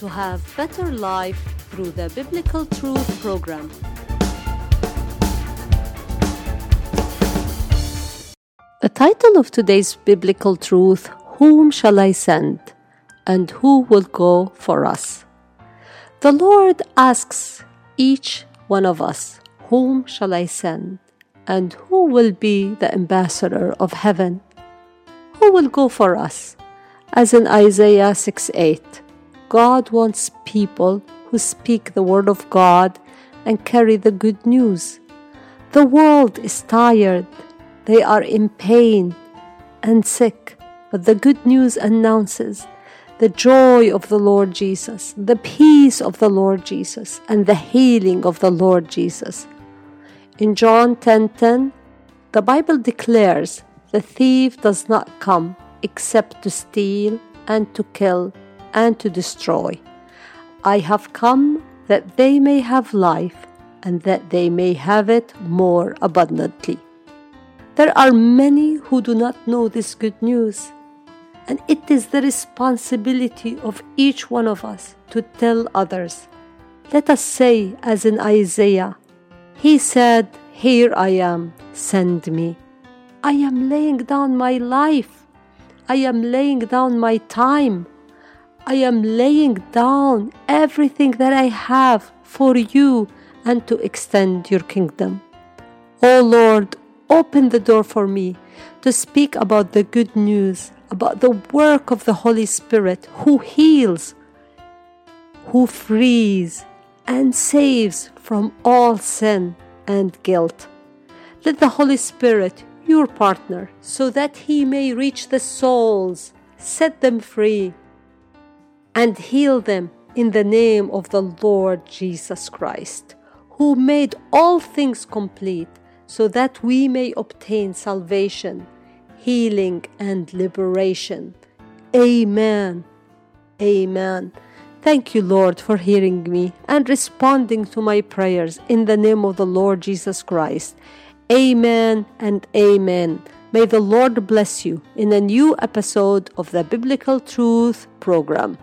to have better life through the Biblical Truth program. The title of today's biblical truth, Whom Shall I Send? And Who Will Go for Us? The Lord asks each one of us, Whom shall I send? And who will be the ambassador of heaven? Who will go for us? As in Isaiah 6 8, God wants people who speak the word of God and carry the good news. The world is tired, they are in pain and sick, but the good news announces the joy of the Lord Jesus, the peace of the Lord Jesus, and the healing of the Lord Jesus. In John 10:10, 10, the Bible declares, "The thief does not come except to steal and to kill and to destroy. I have come that they may have life and that they may have it more abundantly. There are many who do not know this good news, and it is the responsibility of each one of us to tell others. Let us say, as in Isaiah, He said, Here I am, send me. I am laying down my life. I am laying down my time. I am laying down everything that I have for you and to extend your kingdom. Oh Lord, open the door for me to speak about the good news, about the work of the Holy Spirit who heals, who frees, and saves from all sin and guilt. Let the Holy Spirit, your partner, so that he may reach the souls, set them free, and heal them in the name of the Lord Jesus Christ, who made all things complete so that we may obtain salvation, healing, and liberation. Amen. Amen. Thank you, Lord, for hearing me and responding to my prayers in the name of the Lord Jesus Christ. Amen and amen. May the Lord bless you in a new episode of the Biblical Truth program.